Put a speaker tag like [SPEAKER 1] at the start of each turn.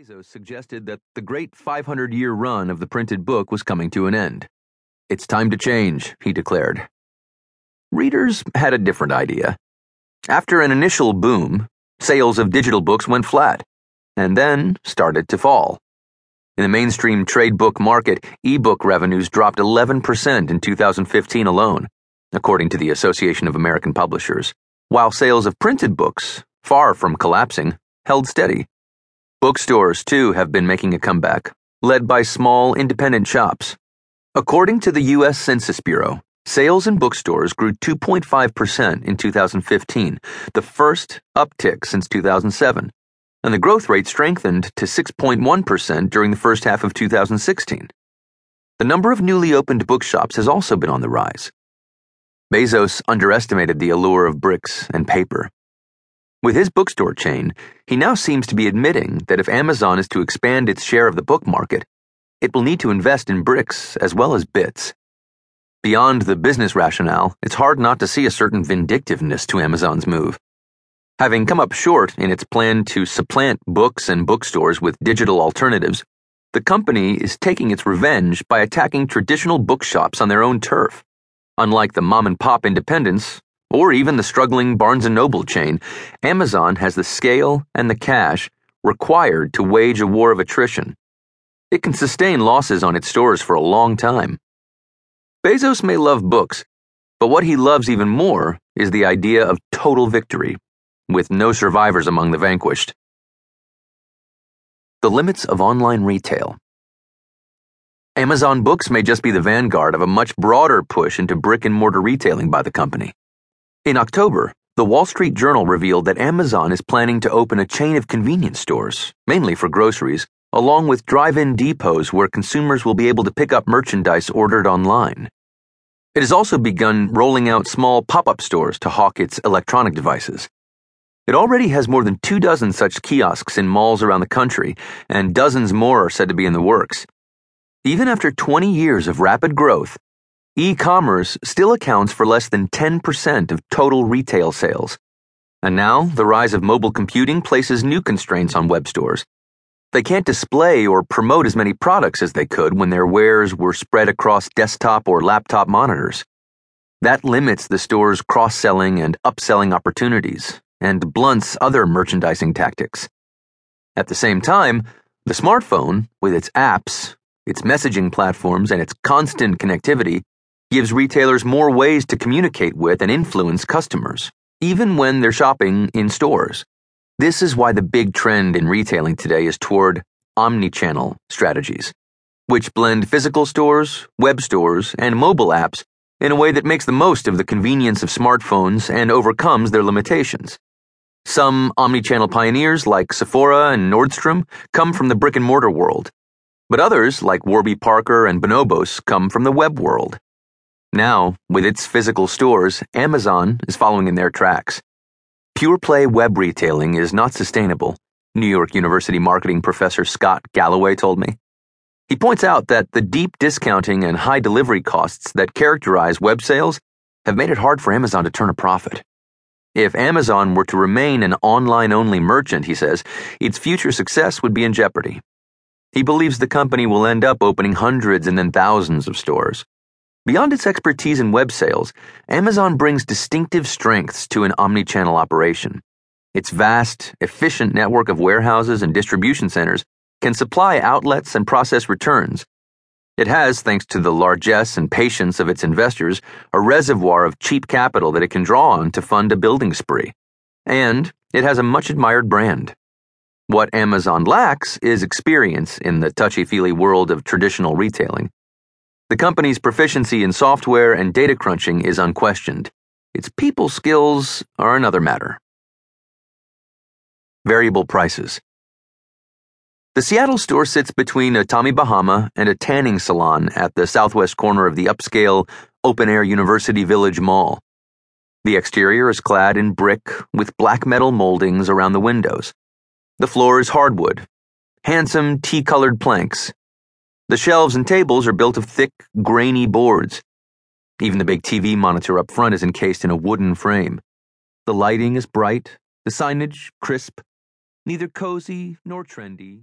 [SPEAKER 1] Bezos suggested that the great 500 year run of the printed book was coming to an end. It's time to change, he declared. Readers had a different idea. After an initial boom, sales of digital books went flat, and then started to fall. In the mainstream trade book market, e-book revenues dropped 11% in 2015 alone, according to the Association of American Publishers, while sales of printed books, far from collapsing, held steady. Bookstores, too, have been making a comeback, led by small, independent shops. According to the U.S. Census Bureau, sales in bookstores grew 2.5% in 2015, the first uptick since 2007, and the growth rate strengthened to 6.1% during the first half of 2016. The number of newly opened bookshops has also been on the rise. Bezos underestimated the allure of bricks and paper. With his bookstore chain, he now seems to be admitting that if Amazon is to expand its share of the book market, it will need to invest in bricks as well as bits. Beyond the business rationale, it's hard not to see a certain vindictiveness to Amazon's move. Having come up short in its plan to supplant books and bookstores with digital alternatives, the company is taking its revenge by attacking traditional bookshops on their own turf. Unlike the mom and pop independents, or even the struggling Barnes & Noble chain, Amazon has the scale and the cash required to wage a war of attrition. It can sustain losses on its stores for a long time. Bezos may love books, but what he loves even more is the idea of total victory, with no survivors among the vanquished. The limits of online retail. Amazon Books may just be the vanguard of a much broader push into brick and mortar retailing by the company. In October, the Wall Street Journal revealed that Amazon is planning to open a chain of convenience stores, mainly for groceries, along with drive in depots where consumers will be able to pick up merchandise ordered online. It has also begun rolling out small pop up stores to hawk its electronic devices. It already has more than two dozen such kiosks in malls around the country, and dozens more are said to be in the works. Even after 20 years of rapid growth, E commerce still accounts for less than 10% of total retail sales. And now, the rise of mobile computing places new constraints on web stores. They can't display or promote as many products as they could when their wares were spread across desktop or laptop monitors. That limits the store's cross selling and upselling opportunities and blunts other merchandising tactics. At the same time, the smartphone, with its apps, its messaging platforms, and its constant connectivity, gives retailers more ways to communicate with and influence customers, even when they're shopping in stores. This is why the big trend in retailing today is toward omni-channel strategies, which blend physical stores, web stores, and mobile apps in a way that makes the most of the convenience of smartphones and overcomes their limitations. Some omni-channel pioneers like Sephora and Nordstrom come from the brick and mortar world, but others like Warby Parker and Bonobos come from the web world. Now, with its physical stores, Amazon is following in their tracks. Pure play web retailing is not sustainable, New York University marketing professor Scott Galloway told me. He points out that the deep discounting and high delivery costs that characterize web sales have made it hard for Amazon to turn a profit. If Amazon were to remain an online only merchant, he says, its future success would be in jeopardy. He believes the company will end up opening hundreds and then thousands of stores. Beyond its expertise in web sales, Amazon brings distinctive strengths to an omni-channel operation. Its vast, efficient network of warehouses and distribution centers can supply outlets and process returns. It has, thanks to the largesse and patience of its investors, a reservoir of cheap capital that it can draw on to fund a building spree. And it has a much admired brand. What Amazon lacks is experience in the touchy feely world of traditional retailing. The company's proficiency in software and data crunching is unquestioned. Its people skills are another matter. Variable prices. The Seattle store sits between a Tommy Bahama and a tanning salon at the southwest corner of the upscale, open air University Village Mall. The exterior is clad in brick with black metal moldings around the windows. The floor is hardwood, handsome tea colored planks the shelves and tables are built of thick, grainy boards. Even the big TV monitor up front is encased in a wooden frame. The lighting is bright, the signage crisp, neither cozy nor trendy,